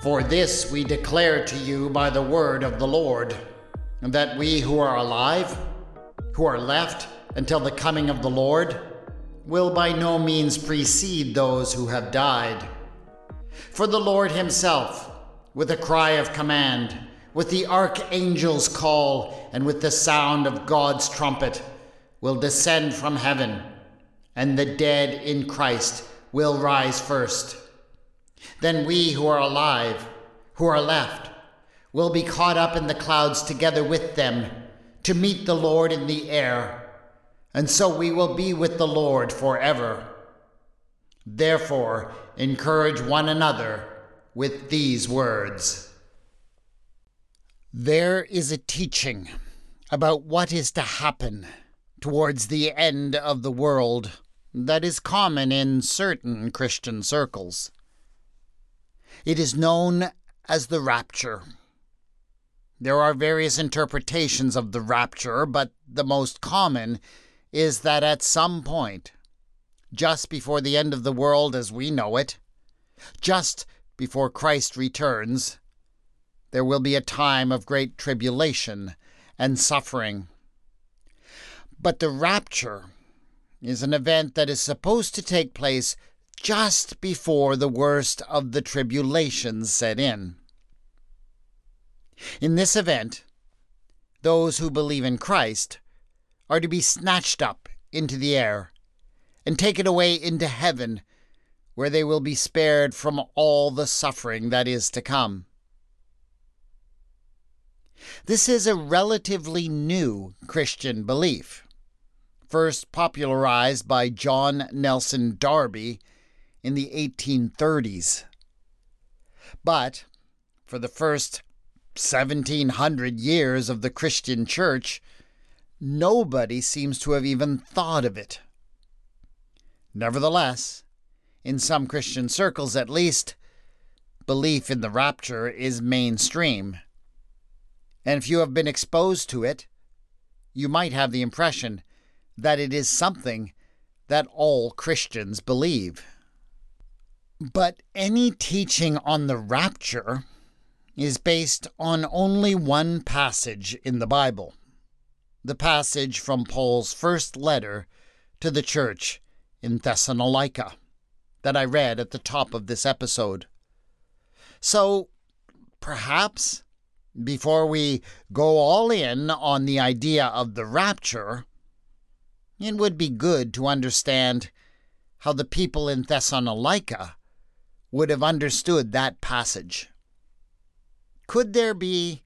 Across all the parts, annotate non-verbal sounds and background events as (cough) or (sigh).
For this we declare to you by the word of the Lord, that we who are alive, who are left until the coming of the Lord, will by no means precede those who have died. For the Lord himself, with a cry of command, with the archangel's call, and with the sound of God's trumpet, will descend from heaven, and the dead in Christ will rise first. Then we who are alive, who are left, will be caught up in the clouds together with them to meet the Lord in the air, and so we will be with the Lord forever. Therefore, encourage one another with these words. There is a teaching about what is to happen towards the end of the world that is common in certain Christian circles. It is known as the rapture. There are various interpretations of the rapture, but the most common is that at some point, just before the end of the world as we know it, just before Christ returns, there will be a time of great tribulation and suffering. But the rapture is an event that is supposed to take place just before the worst of the tribulations set in. In this event, those who believe in Christ are to be snatched up into the air and taken away into heaven, where they will be spared from all the suffering that is to come. This is a relatively new Christian belief, first popularized by John Nelson Darby in the 1830s. But for the first 1700 years of the Christian Church, nobody seems to have even thought of it. Nevertheless, in some Christian circles at least, belief in the rapture is mainstream. And if you have been exposed to it, you might have the impression that it is something that all Christians believe. But any teaching on the rapture is based on only one passage in the Bible the passage from Paul's first letter to the church in Thessalonica that I read at the top of this episode. So, perhaps, before we go all in on the idea of the rapture, it would be good to understand how the people in Thessalonica would have understood that passage. Could there be,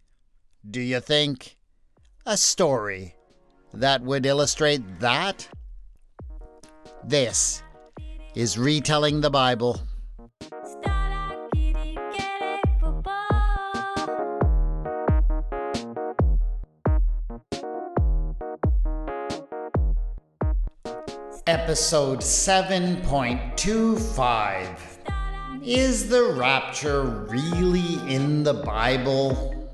do you think, a story that would illustrate that? This is Retelling the Bible. Episode 7.25 Is the rapture really in the Bible?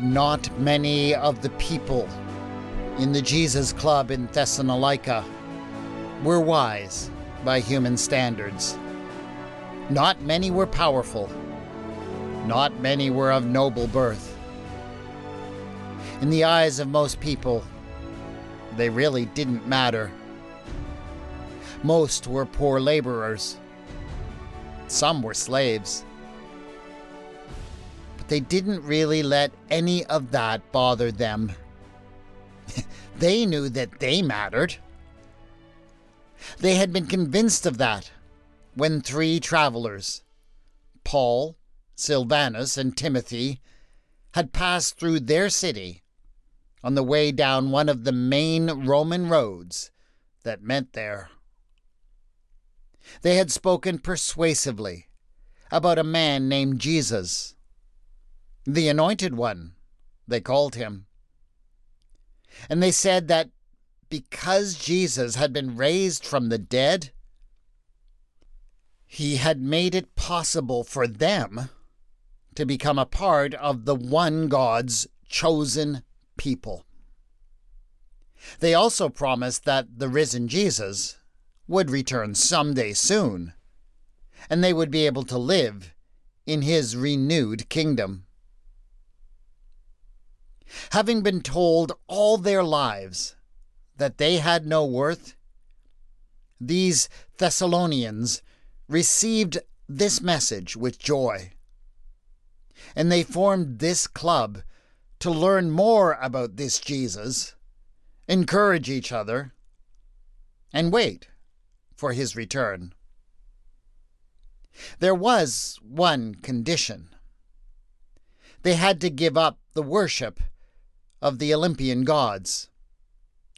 Not many of the people in the Jesus Club in Thessalonica were wise by human standards. Not many were powerful. Not many were of noble birth. In the eyes of most people, they really didn't matter. Most were poor laborers. Some were slaves But they didn't really let any of that bother them. (laughs) they knew that they mattered. They had been convinced of that when three travelers, Paul, Silvanus, and Timothy, had passed through their city on the way down one of the main Roman roads that met there. They had spoken persuasively about a man named Jesus the Anointed One, they called him. And they said that because Jesus had been raised from the dead, he had made it possible for them to become a part of the one God's chosen people. They also promised that the risen Jesus would return someday soon, and they would be able to live in his renewed kingdom. Having been told all their lives that they had no worth, these Thessalonians received this message with joy. And they formed this club to learn more about this Jesus, encourage each other, and wait for his return. There was one condition. They had to give up the worship of the Olympian gods,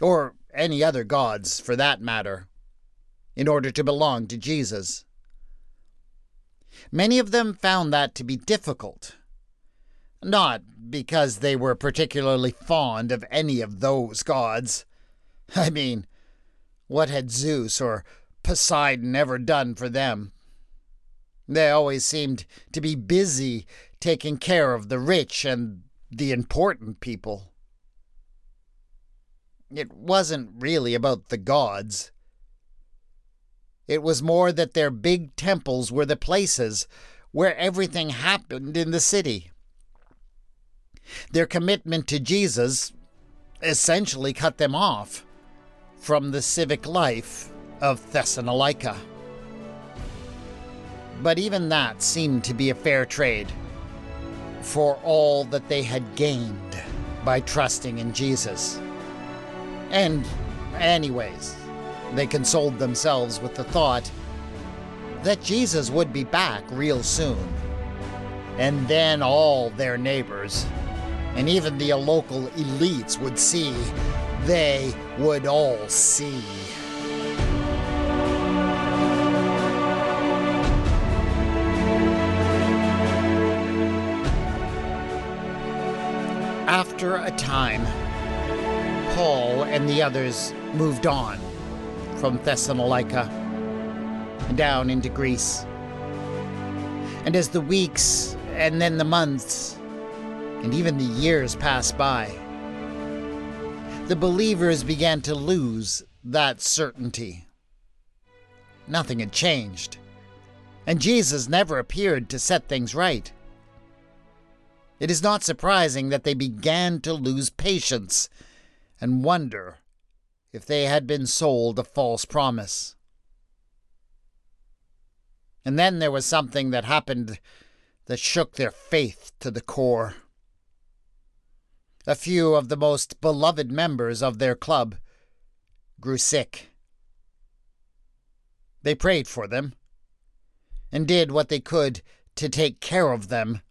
or any other gods for that matter, in order to belong to Jesus. Many of them found that to be difficult. Not because they were particularly fond of any of those gods. I mean, what had Zeus or Poseidon ever done for them? They always seemed to be busy taking care of the rich and the important people. It wasn't really about the gods. It was more that their big temples were the places where everything happened in the city. Their commitment to Jesus essentially cut them off from the civic life of Thessalonica. But even that seemed to be a fair trade for all that they had gained by trusting in Jesus. And, anyways, they consoled themselves with the thought that Jesus would be back real soon. And then all their neighbors, and even the local elites, would see. They would all see. After a time, Paul and the others moved on from Thessalonica and down into Greece. And as the weeks and then the months and even the years passed by, the believers began to lose that certainty. Nothing had changed, and Jesus never appeared to set things right. It is not surprising that they began to lose patience and wonder if they had been sold a false promise. And then there was something that happened that shook their faith to the core. A few of the most beloved members of their club grew sick. They prayed for them and did what they could to take care of them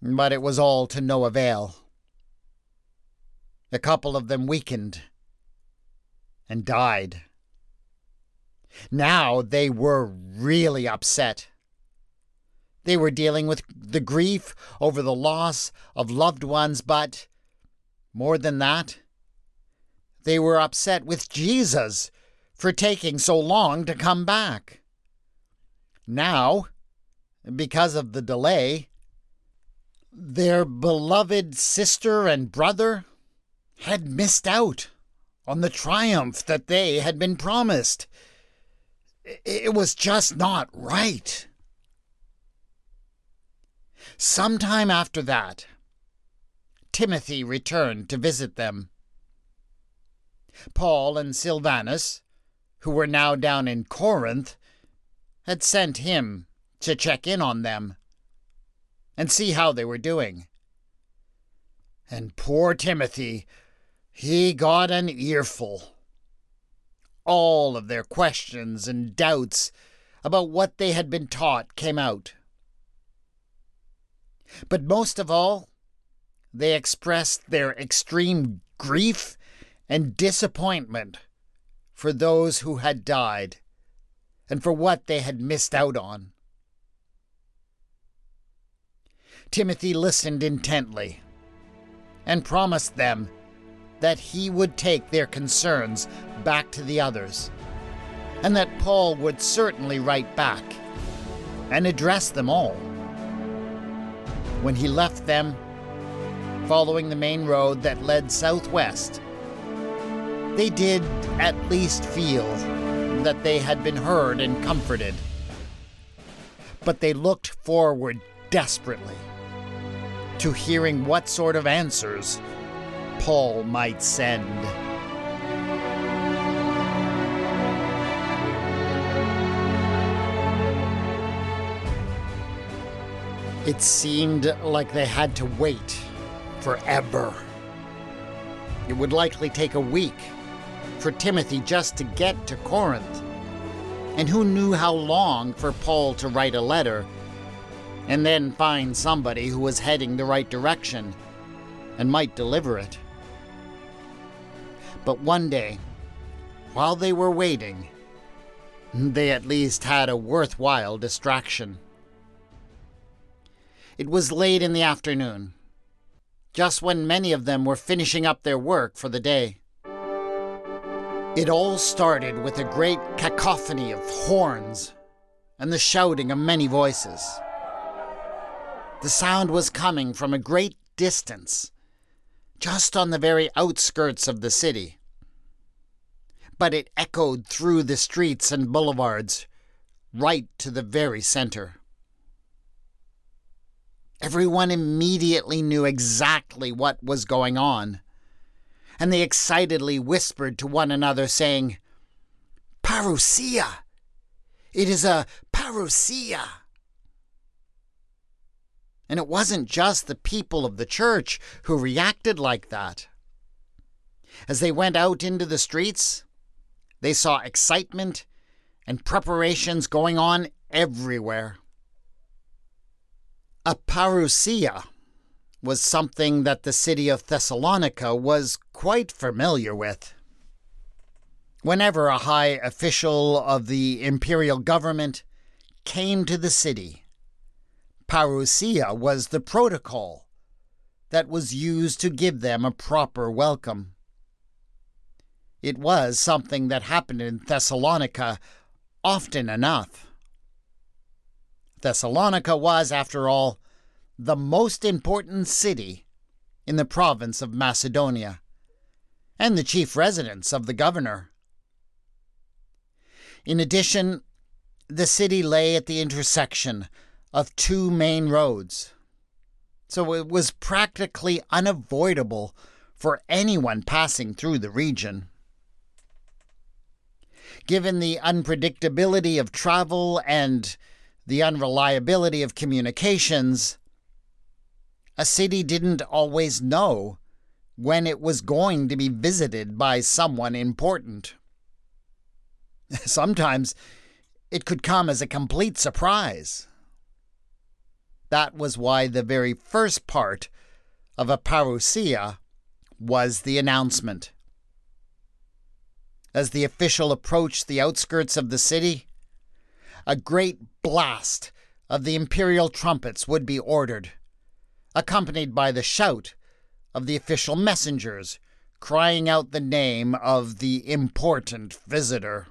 but it was all to no avail. A couple of them weakened and died. Now they were really upset. They were dealing with the grief over the loss of loved ones, but more than that, they were upset with Jesus for taking so long to come back. Now, because of the delay, their beloved sister and brother had missed out on the triumph that they had been promised. It was just not right. Sometime after that, Timothy returned to visit them. Paul and Silvanus, who were now down in Corinth, had sent him to check in on them and see how they were doing. And poor Timothy, he got an earful. All of their questions and doubts about what they had been taught came out. But most of all, they expressed their extreme grief and disappointment for those who had died and for what they had missed out on. Timothy listened intently and promised them that he would take their concerns back to the others, and that Paul would certainly write back and address them all. When he left them, following the main road that led southwest, they did at least feel that they had been heard and comforted. But they looked forward desperately to hearing what sort of answers Paul might send. It seemed like they had to wait forever. It would likely take a week for Timothy just to get to Corinth. And who knew how long for Paul to write a letter and then find somebody who was heading the right direction and might deliver it. But one day, while they were waiting, they at least had a worthwhile distraction. It was late in the afternoon, just when many of them were finishing up their work for the day. It all started with a great cacophony of horns and the shouting of many voices. The sound was coming from a great distance, just on the very outskirts of the city. But it echoed through the streets and boulevards, right to the very center. Everyone immediately knew exactly what was going on, and they excitedly whispered to one another, saying, Parousia! It is a parousia! And it wasn't just the people of the church who reacted like that. As they went out into the streets, they saw excitement and preparations going on everywhere. A parousia was something that the city of Thessalonica was quite familiar with. Whenever a high official of the imperial government came to the city, parousia was the protocol that was used to give them a proper welcome. It was something that happened in Thessalonica often enough. Thessalonica was, after all, the most important city in the province of Macedonia, and the chief residence of the governor. In addition, the city lay at the intersection of two main roads, so it was practically unavoidable for anyone passing through the region. Given the unpredictability of travel and the unreliability of communications, a city didn't always know when it was going to be visited by someone important. (laughs) Sometimes it could come as a complete surprise. That was why the very first part of a parousia was the announcement. As the official approached the outskirts of the city, a great blast of the imperial trumpets would be ordered, accompanied by the shout of the official messengers crying out the name of the important visitor.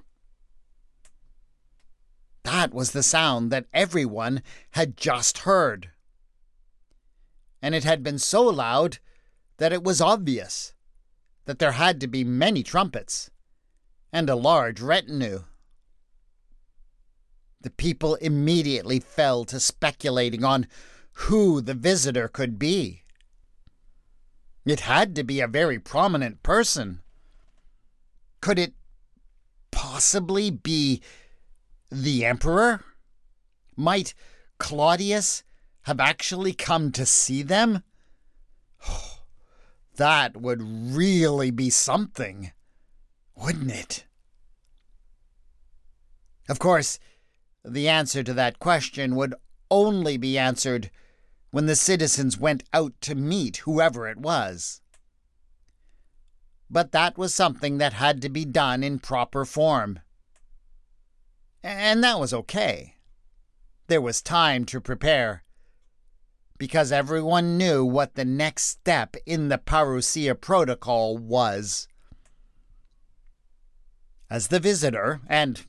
That was the sound that everyone had just heard. And it had been so loud that it was obvious that there had to be many trumpets and a large retinue. The people immediately fell to speculating on who the visitor could be. It had to be a very prominent person. Could it possibly be the Emperor? Might Claudius have actually come to see them? (sighs) that would really be something, wouldn't it? Of course, the answer to that question would only be answered when the citizens went out to meet whoever it was. But that was something that had to be done in proper form. And that was okay. There was time to prepare. because everyone knew what the next step in the Parousia protocol was. As the visitor, and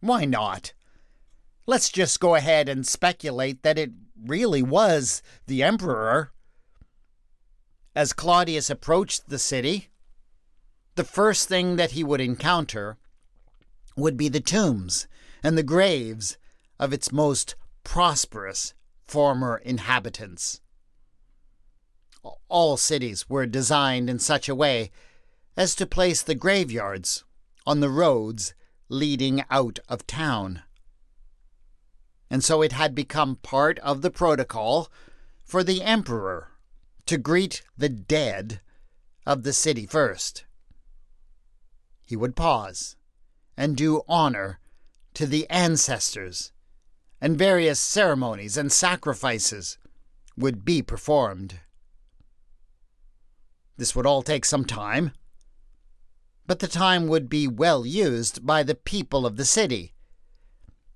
why not? Let's just go ahead and speculate that it really was the emperor. As Claudius approached the city, the first thing that he would encounter would be the tombs and the graves of its most prosperous former inhabitants. All cities were designed in such a way as to place the graveyards on the roads leading out of town. And so it had become part of the protocol for the emperor to greet the dead of the city first. He would pause and do honor to the ancestors, and various ceremonies and sacrifices would be performed. This would all take some time, but the time would be well used by the people of the city,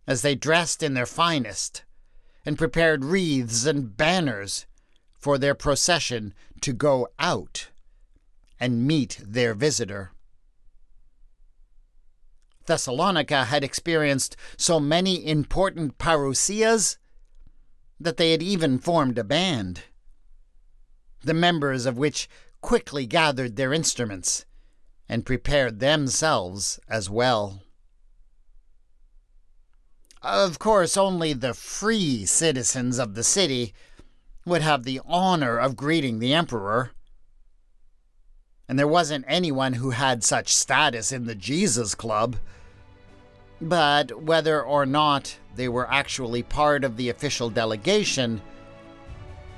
as they dressed in their finest and prepared wreaths and banners for their procession to go out and meet their visitor. Thessalonica had experienced so many important parousias that they had even formed a band, the members of which quickly gathered their instruments and prepared themselves as well. Of course, only the free citizens of the city would have the honor of greeting the emperor. And there wasn't anyone who had such status in the Jesus Club. But whether or not they were actually part of the official delegation,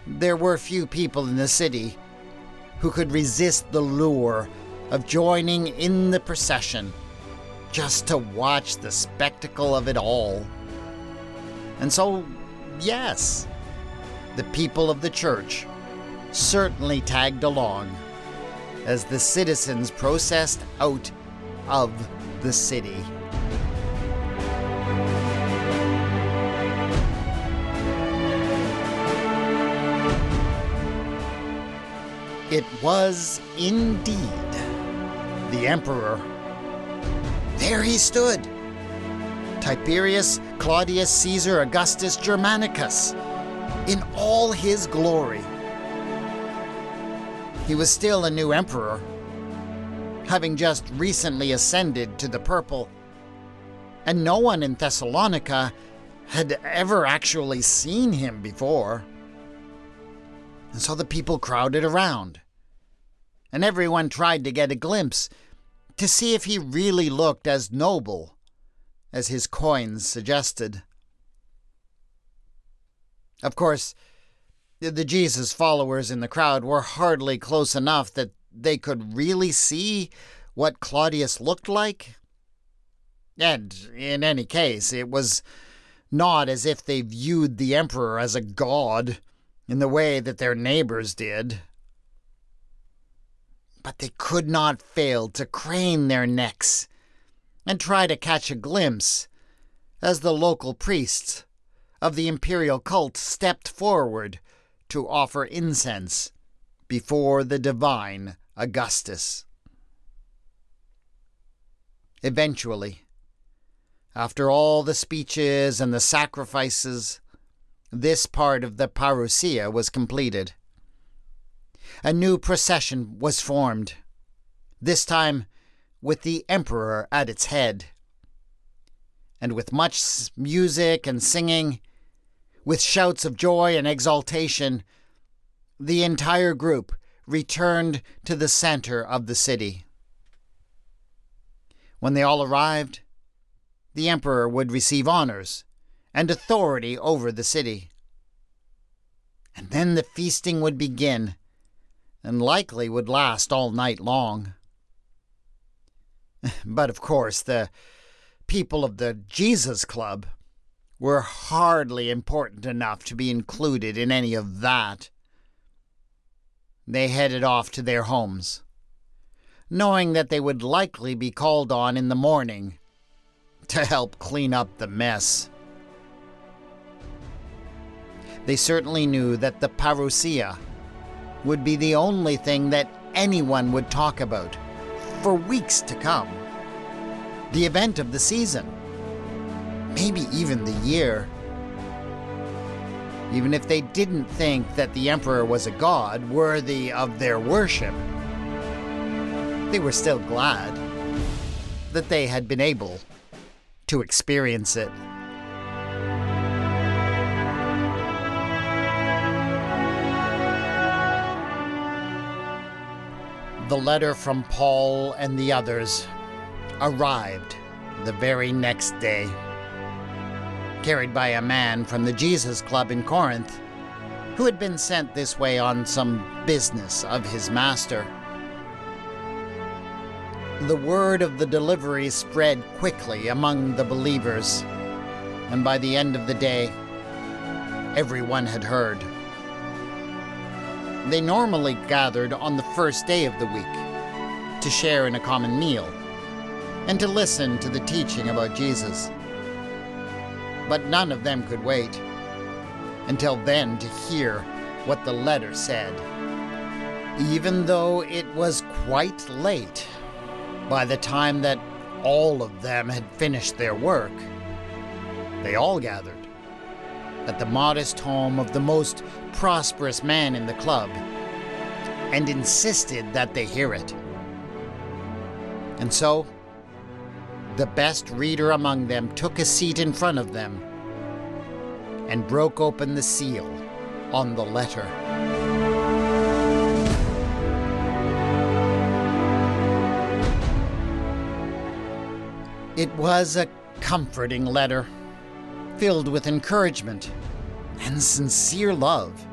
there were few people in the city who could resist the lure of joining in the procession just to watch the spectacle of it all. And so, yes, the people of the church certainly tagged along as the citizens processed out of the city. It was indeed the Emperor. There he stood. Tiberius Claudius Caesar Augustus Germanicus in all his glory. He was still a new emperor, having just recently ascended to the purple, and no one in Thessalonica had ever actually seen him before. And so the people crowded around and everyone tried to get a glimpse to see if he really looked as noble as his coins suggested. Of course, the Jesus followers in the crowd were hardly close enough that they could really see what Claudius looked like. And in any case, it was not as if they viewed the emperor as a god in the way that their neighbors did but they could not fail to crane their necks and try to catch a glimpse as the local priests of the imperial cult stepped forward to offer incense before the divine Augustus. Eventually, after all the speeches and the sacrifices, this part of the parousia was completed a new procession was formed, this time with the Emperor at its head. And with much music and singing, with shouts of joy and exultation, the entire group returned to the center of the city. When they all arrived, the emperor would receive honors and authority over the city. And then the feasting would begin and likely would last all night long. (laughs) But of course, the people of the Jesus Club were hardly important enough to be included in any of that. They headed off to their homes, knowing that they would likely be called on in the morning to help clean up the mess. They certainly knew that the parousia would be the only thing that anyone would talk about for weeks to come. The event of the season, maybe even the year. Even if they didn't think that the emperor was a god worthy of their worship, they were still glad that they had been able to experience it. The letter from Paul and the others arrived the very next day, carried by a man from the Jesus Club in Corinth who had been sent this way on some business of his master. The word of the delivery spread quickly among the believers, and by the end of the day, everyone had heard. They normally gathered on the first day of the week to share in a common meal and to listen to the teaching about Jesus. But none of them could wait until then to hear what the letter said. Even though it was quite late by the time that all of them had finished their work, they all gathered at the modest home of the most prosperous man in the club and insisted that they hear it. And so, the best reader among them took a seat in front of them and broke open the seal on the letter. It was a comforting letter, filled with encouragement and sincere love.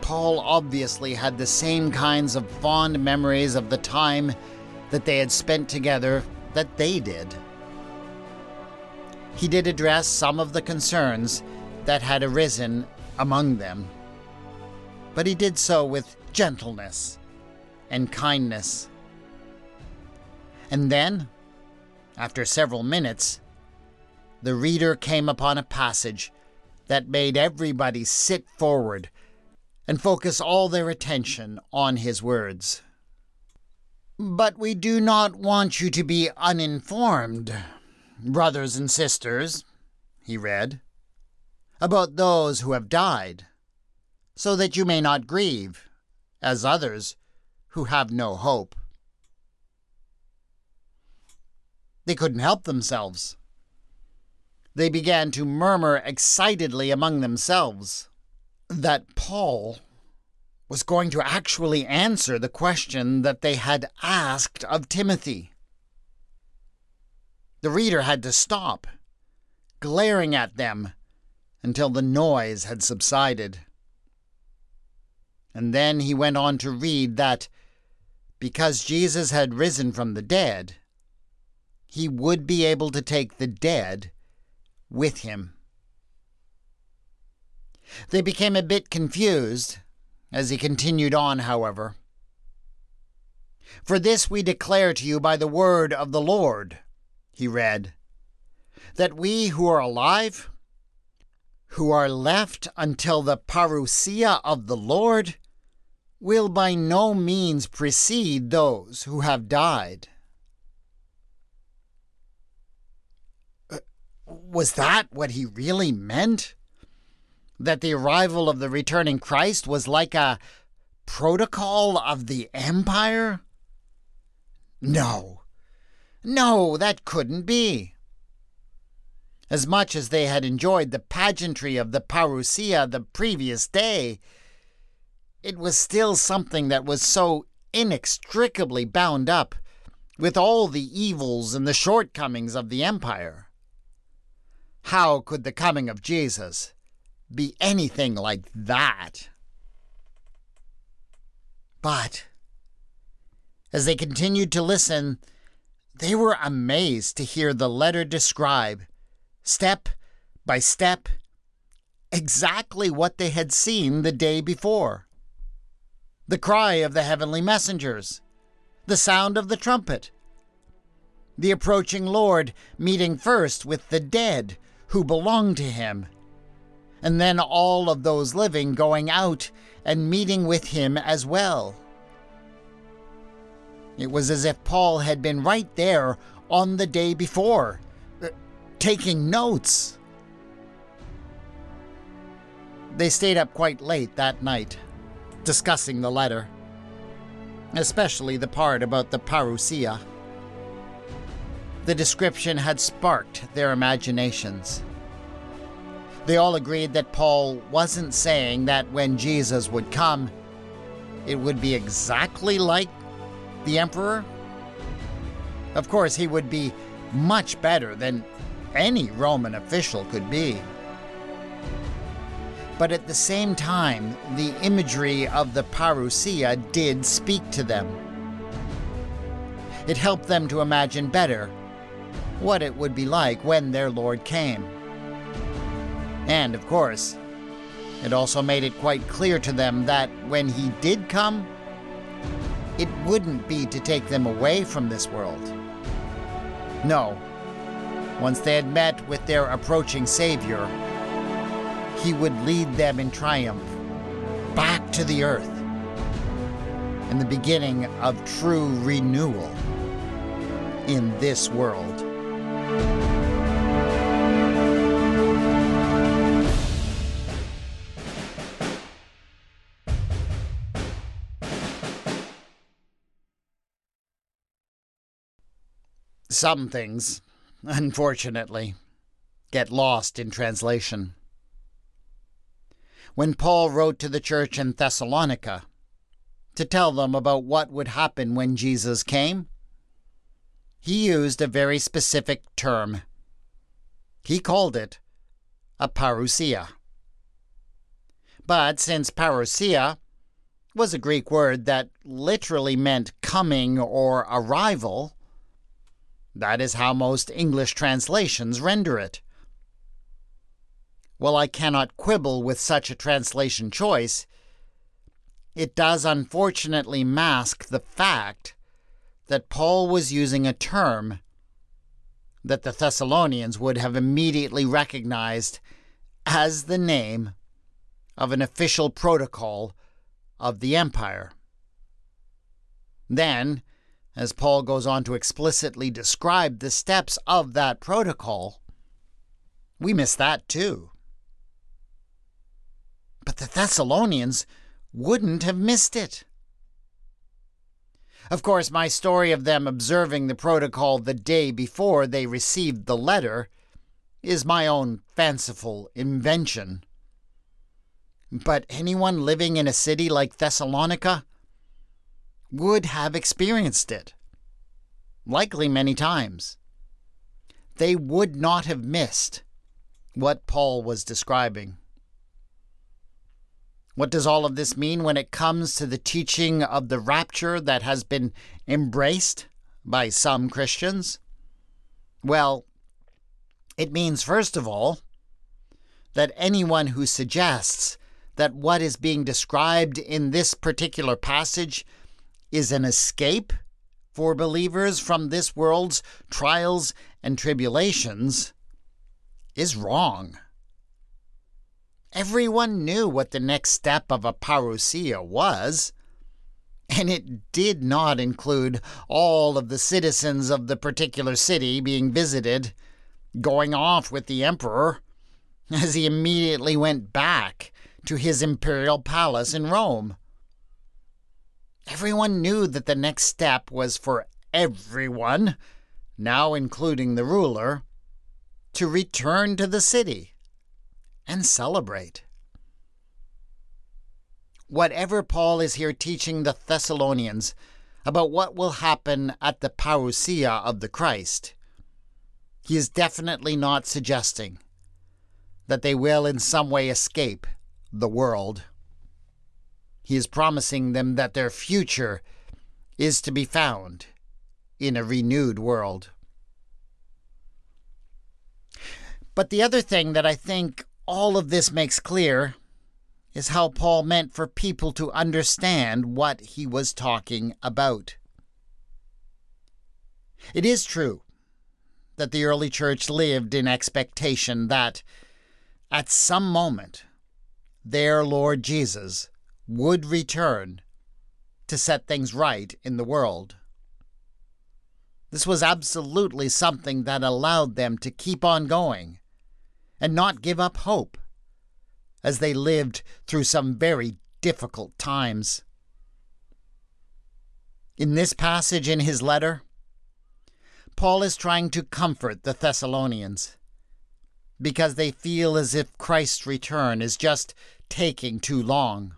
Paul obviously had the same kinds of fond memories of the time that they had spent together that they did. He did address some of the concerns that had arisen among them, but he did so with gentleness and kindness. And then, after several minutes, the reader came upon a passage that made everybody sit forward and focus all their attention on his words. But we do not want you to be uninformed, brothers and sisters, he read, about those who have died, so that you may not grieve, as others who have no hope. They couldn't help themselves. They began to murmur excitedly among themselves that Paul was going to actually answer the question that they had asked of Timothy. The reader had to stop, glaring at them until the noise had subsided. And then he went on to read that because Jesus had risen from the dead, he would be able to take the dead with him. They became a bit confused as he continued on, however. For this we declare to you by the word of the Lord, he read, that we who are alive, who are left until the parousia of the Lord, will by no means precede those who have died. Was that what he really meant? that the arrival of the returning Christ was like a protocol of the empire? No. No, that couldn't be. As much as they had enjoyed the pageantry of the parousia the previous day, it was still something that was so inextricably bound up with all the evils and the shortcomings of the empire. How could the coming of Jesus be anything like that. But as they continued to listen, they were amazed to hear the letter describe, step by step, exactly what they had seen the day before the cry of the heavenly messengers, the sound of the trumpet, the approaching Lord meeting first with the dead who belonged to him and then all of those living going out and meeting with him as well. It was as if Paul had been right there on the day before, uh, taking notes. They stayed up quite late that night, discussing the letter, especially the part about the parousia. The description had sparked their imaginations. They all agreed that Paul wasn't saying that when Jesus would come, it would be exactly like the emperor. Of course, he would be much better than any Roman official could be. But at the same time, the imagery of the parousia did speak to them. It helped them to imagine better what it would be like when their Lord came. And, of course, it also made it quite clear to them that when he did come, it wouldn't be to take them away from this world. No. Once they had met with their approaching Savior, he would lead them in triumph back to the earth and the beginning of true renewal in this world. Some things, unfortunately, get lost in translation. When Paul wrote to the church in Thessalonica to tell them about what would happen when Jesus came, he used a very specific term. He called it a parousia. But since parousia was a Greek word that literally meant coming or arrival, that is how most English translations render it. While I cannot quibble with such a translation choice, it does unfortunately mask the fact that Paul was using a term that the Thessalonians would have immediately recognized as the name of an official protocol of the empire. Then, as Paul goes on to explicitly describe the steps of that protocol, we miss that too. But the Thessalonians wouldn't have missed it. Of course, my story of them observing the protocol the day before they received the letter is my own fanciful invention. But anyone living in a city like Thessalonica would have experienced it, likely many times. They would not have missed what Paul was describing. What does all of this mean when it comes to the teaching of the rapture that has been embraced by some Christians? Well, it means, first of all, that anyone who suggests that what is being described in this particular passage is an escape for believers from this world's trials and tribulations is wrong. Everyone knew what the next step of a parousia was, and it did not include all of the citizens of the particular city being visited, going off with the emperor, as he immediately went back to his imperial palace in Rome. Everyone knew that the next step was for everyone, now including the ruler, to return to the city and celebrate. Whatever Paul is here teaching the Thessalonians about what will happen at the parousia of the Christ, he is definitely not suggesting that they will in some way escape the world. He is promising them that their future is to be found in a renewed world. But the other thing that I think all of this makes clear is how Paul meant for people to understand what he was talking about. It is true that the early church lived in expectation that, at some moment, their Lord Jesus would return to set things right in the world. This was absolutely something that allowed them to keep on going and not give up hope as they lived through some very difficult times. In this passage in his letter, Paul is trying to comfort the Thessalonians because they feel as if Christ's return is just taking too long.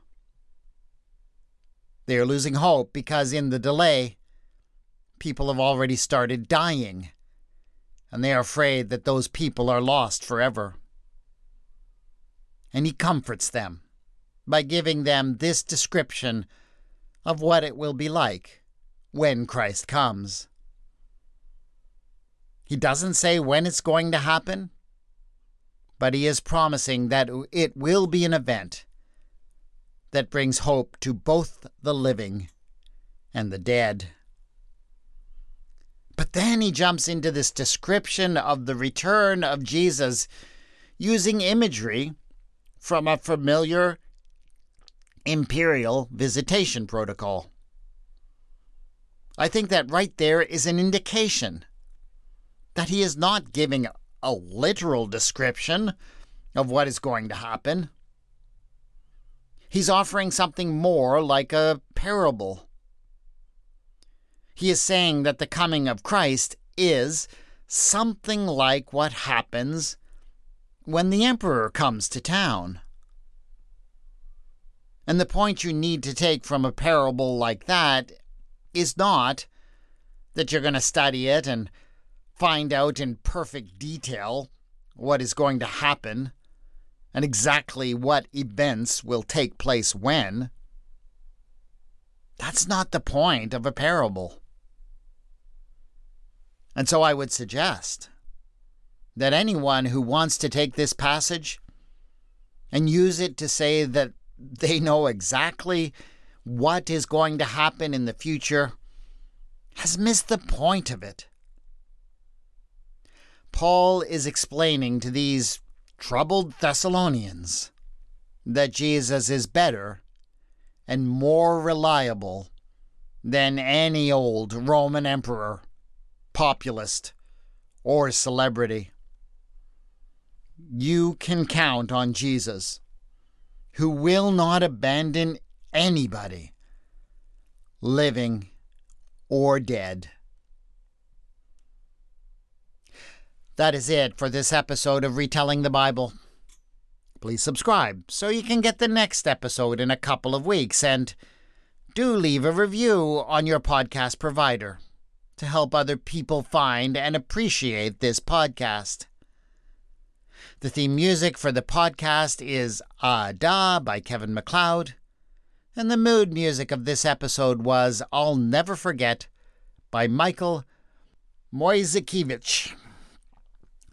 They are losing hope because in the delay, people have already started dying, and they are afraid that those people are lost forever. And he comforts them by giving them this description of what it will be like when Christ comes. He doesn't say when it's going to happen, but he is promising that it will be an event that brings hope to both the living and the dead. But then he jumps into this description of the return of Jesus using imagery from a familiar imperial visitation protocol. I think that right there is an indication that he is not giving a literal description of what is going to happen. He's offering something more like a parable. He is saying that the coming of Christ is something like what happens when the emperor comes to town. And the point you need to take from a parable like that is not that you're going to study it and find out in perfect detail what is going to happen and exactly what events will take place when. That's not the point of a parable. And so I would suggest that anyone who wants to take this passage and use it to say that they know exactly what is going to happen in the future has missed the point of it. Paul is explaining to these troubled Thessalonians that Jesus is better and more reliable than any old Roman emperor, populist, or celebrity. You can count on Jesus, who will not abandon anybody, living or dead. That is it for this episode of Retelling the Bible. Please subscribe so you can get the next episode in a couple of weeks, and do leave a review on your podcast provider to help other people find and appreciate this podcast. The theme music for the podcast is Ah Da by Kevin MacLeod, and the mood music of this episode was I'll Never Forget by Michael Mojzykiewicz.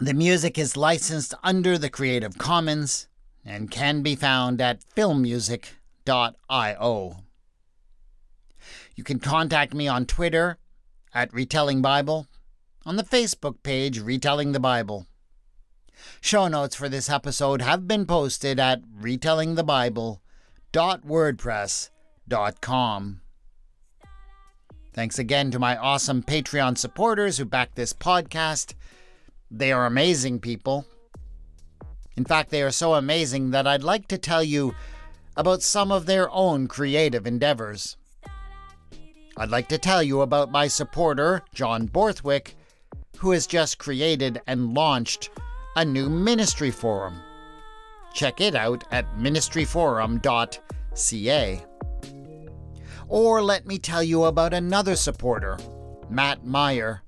The music is licensed under the Creative Commons and can be found at filmmusic.io. You can contact me on Twitter at Retelling Bible, on the Facebook page Retelling the Bible. Show notes for this episode have been posted at retellingthebible.wordpress.com. Thanks again to my awesome Patreon supporters who back this podcast. They are amazing people. In fact, they are so amazing that I'd like to tell you about some of their own creative endeavors. I'd like to tell you about my supporter, John Borthwick, who has just created and launched a new ministry forum. Check it out at ministryforum.ca. Or let me tell you about another supporter, Matt Meyer,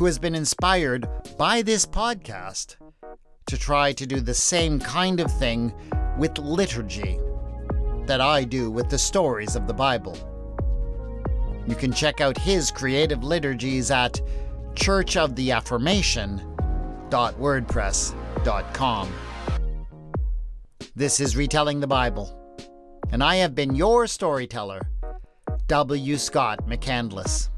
who has been inspired by this podcast to try to do the same kind of thing with liturgy that I do with the stories of the Bible. You can check out his creative liturgies at churchoftheaffirmation.wordpress.com. This is Retelling the Bible, and I have been your storyteller, W. Scott McCandless.